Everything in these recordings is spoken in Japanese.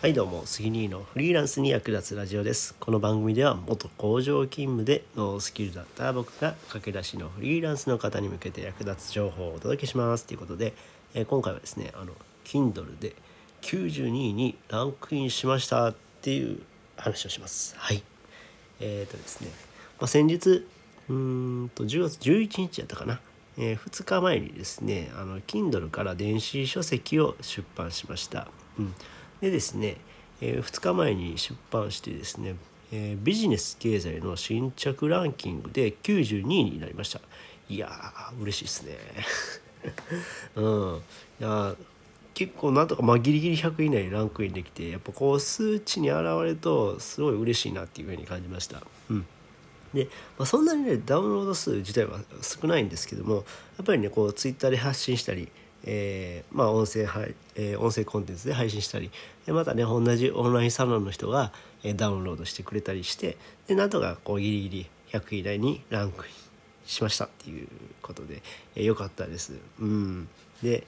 はいどうも杉兄のフリーランスに役立つラジオです。この番組では元工場勤務でノースキルだった僕が駆け出しのフリーランスの方に向けて役立つ情報をお届けします。ということで、えー、今回はですねあの Kindle で92位にランクインしましたっていう話をします。はい。えーとですね、まあ、先日うんと10月11日やったかな。えー、2日前にですねあの Kindle から電子書籍を出版しました。うん、でですね、えー、2日前に出版してですね、えー、ビジネス経済の新着ランキングで92位になりました。いやー嬉しいですね。うん。いや結構なんとかまあギリギリ100位以内にランクインできてやっぱこう数値に現れるとすごい嬉しいなっていうふうに感じました。うん。で、まあ、そんなにねダウンロード数自体は少ないんですけどもやっぱりねこうツイッターで発信したりえー、まあ音声、えー、音声コンテンツで配信したりでまたね同じオンラインサロンの人が、えー、ダウンロードしてくれたりしてでなんとかこうギリギリ100位以内にランクインしましたっていうことで、えー、よかったです。うん、で、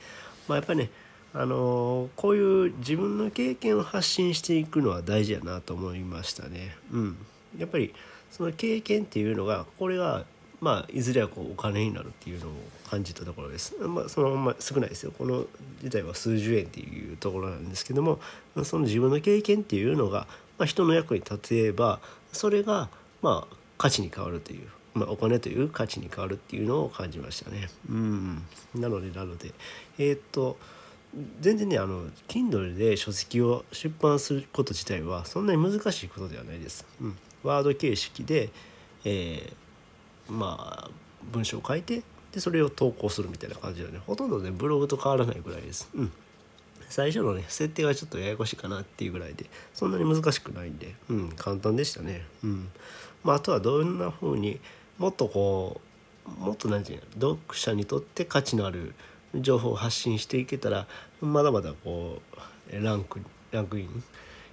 まあ、やっぱりねあのー、こういう自分の経験を発信していくのは大事やなと思いましたね。うん、やっぱりその経験っていうのがこれがまあ、いずれはこうお金になるっていうのを感じたところです。まあ、そのまま少ないですよ。この自体は数十円っていうところなんですけどもその自分の経験っていうのが、まあ、人の役に立てばそれがまあ価値に変わるという、まあ、お金という価値に変わるっていうのを感じましたね。うんなのでなのでえー、っと全然ねあの Kindle で書籍を出版すること自体はそんなに難しいことではないです。うん、ワード形式で、えーまあ文章を書いてでそれを投稿するみたいな感じでねほとんどねブログと変わらないぐらいです。うん最初のね設定がちょっとややこしいかなっていうぐらいでそんなに難しくないんで、うん、簡単でしたね。うんまあ、あとはどんな風にもっとこうもっと何て言うの読者にとって価値のある情報を発信していけたらまだまだこうランクランクイン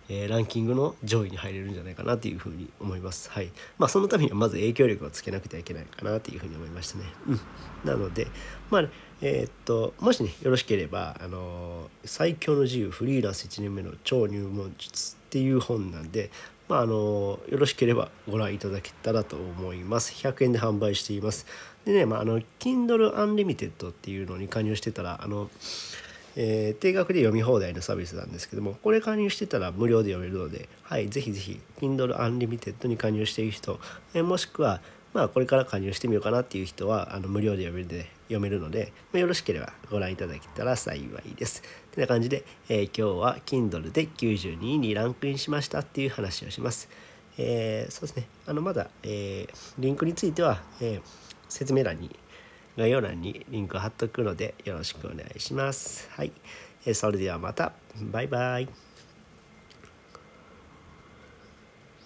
え、ランキングの上位に入れるんじゃないかなというふうに思います。はい。まあそのためにはまず影響力をつけなくてはいけないかなというふうに思いましたね。うん。なので、まあ、えー、っと、もしね、よろしければ、あの最強の自由フリーランス1年目の超入門術っていう本なんで、まあ、あのよろしければご覧いただけたらと思います。100円で販売しています。でね、まあ、あの Kindle Unlimited っていうのに加入してたら、あのえー、定額で読み放題のサービスなんですけどもこれ加入してたら無料で読めるので、はい、ぜひぜひ Kindle Unlimited に加入している人、えー、もしくはまあこれから加入してみようかなっていう人はあの無料で読めるで読めるので、まあ、よろしければご覧いただけたら幸いです。てな感じで、えー、今日は Kindle で92位にランクインしましたっていう話をします。えー、そうですねあのまだ、えー、リンクについては、え説明欄に概要欄にリンク貼っとくのでよろしくお願いします。はい。それではまた。バイバイ。